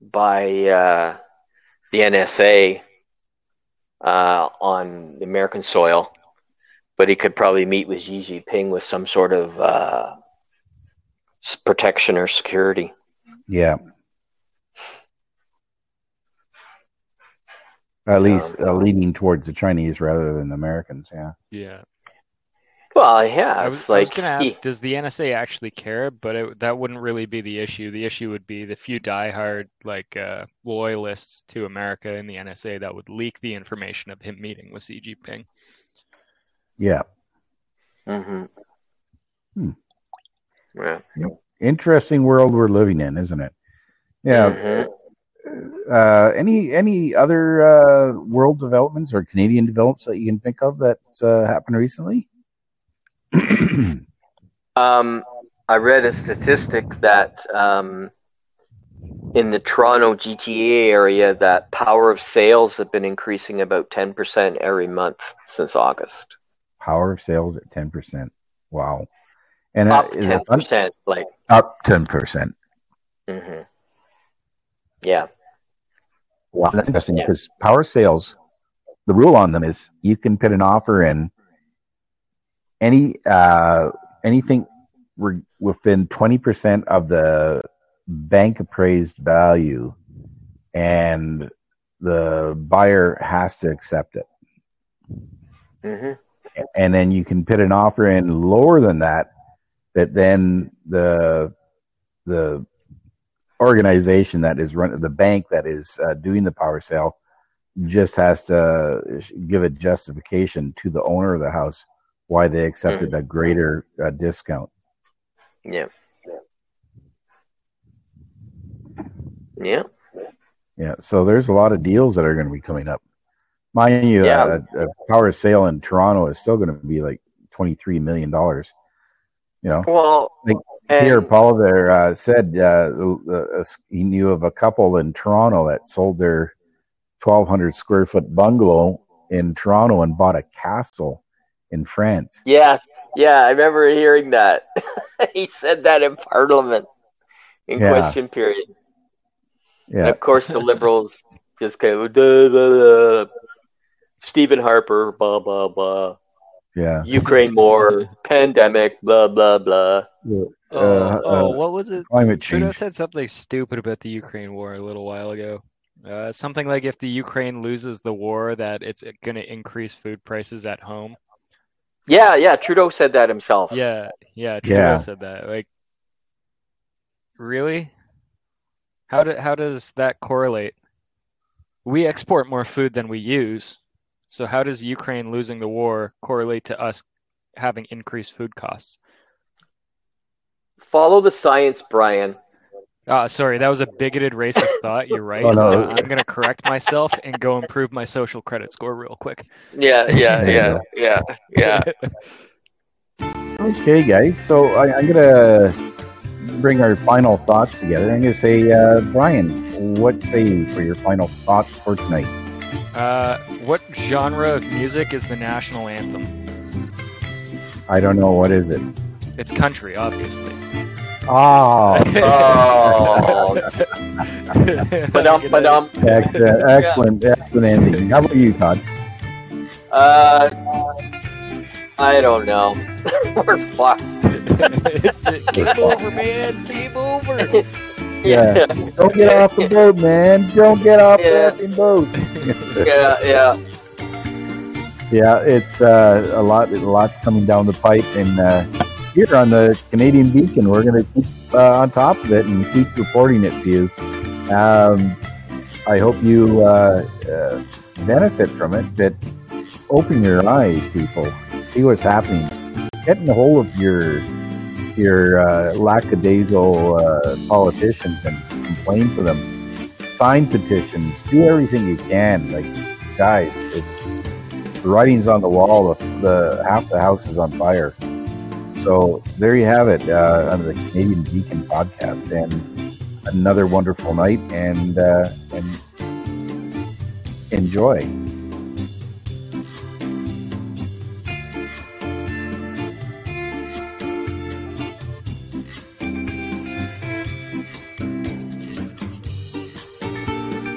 by uh, the NSA uh, on the American soil, but he could probably meet with Xi Jinping with some sort of uh, protection or security. Yeah. At least uh, leaning towards the Chinese rather than the Americans. Yeah. Yeah. Well, yeah, I it's was, I like was going to ask, he- does the NSA actually care? But it, that wouldn't really be the issue. The issue would be the few diehard, like uh, loyalists to America in the NSA that would leak the information of him meeting with Xi Jinping. Yeah. Mhm. Hmm. Yeah. Interesting world we're living in, isn't it? Yeah. Mhm. Uh, any any other uh, world developments or Canadian developments that you can think of that's uh, happened recently? Um, I read a statistic that um, in the Toronto GTA area, that power of sales have been increasing about ten percent every month since August. Power of sales at ten percent. Wow. And Up ten percent, like. up ten percent. hmm Yeah. Wow, that's interesting Yeah. because power sales, the rule on them is you can put an offer in any uh, anything re- within twenty percent of the bank appraised value, and the buyer has to accept it. hmm And then you can put an offer in lower than that, that then the the organization that is running the bank that is uh, doing the power sale just has to give a justification to the owner of the house why they accepted a greater uh, discount. Yeah. Yeah. Yeah, so there's a lot of deals that are going to be coming up. Mind you, Yeah. a, a power sale in Toronto is still going to be like twenty three million dollars. You know, Well, Like, and- Here, Poilievre uh, said uh, uh, he knew of a couple in Toronto that sold their 1,200 square foot bungalow in Toronto and bought a castle in France. Yes, yeah, I remember hearing that. he said that in Parliament in Yeah. question period. And Yeah, of course, the Liberals just came, duh, duh, duh. Stephen Harper, blah, blah, blah. Yeah. Ukraine war, pandemic, blah, blah, blah. Oh, Uh, oh, uh, what was it? Climate change. Trudeau said something stupid about the Ukraine war a little while ago. Uh, something like if the Ukraine loses the war, that it's going to increase food prices at home. Yeah, yeah, Trudeau said that himself. Yeah, yeah, Trudeau Yeah. said that. Like, really? How do, how does that correlate? We export more food than we use, so how does Ukraine losing the war correlate to us having increased food costs? Follow the science, Brian. Ah, sorry, that was a bigoted racist thought. You're right. Oh, no. Uh, I'm gonna correct myself and go improve my social credit score real quick. Yeah, yeah, yeah, yeah, yeah. Okay, guys. So I, I'm gonna bring our final thoughts together. I'm gonna say, uh, Brian, what say you for your final thoughts for tonight? Uh, what genre of music is the national anthem? I don't know. What is it? It's country, obviously. Oh, Oh, ba-dum, ba-dum. excellent, excellent, excellent ending. How about you, Todd? Uh, I don't know. We're fucked. it's it. Game over, man. Game over. Yeah. Don't get off the boat, man. Don't get off Yeah. the effing boat. yeah, yeah. Yeah, it's uh, a lot, a lot coming down the pipe, and uh, here on the Canadian Beacon, we're going to keep uh, on top of it and keep reporting it to you. Um, I hope you uh, uh, benefit from it. That open your eyes, people. See what's happening. Get in the whole of your your uh, lackadaisical uh, politicians and complain to them. Sign petitions. Do everything you can. Like guys, the writing's on the wall. The, the half the house is on fire. So there you have it uh, on the Canadian Beacon podcast, and another wonderful night, and uh, and enjoy.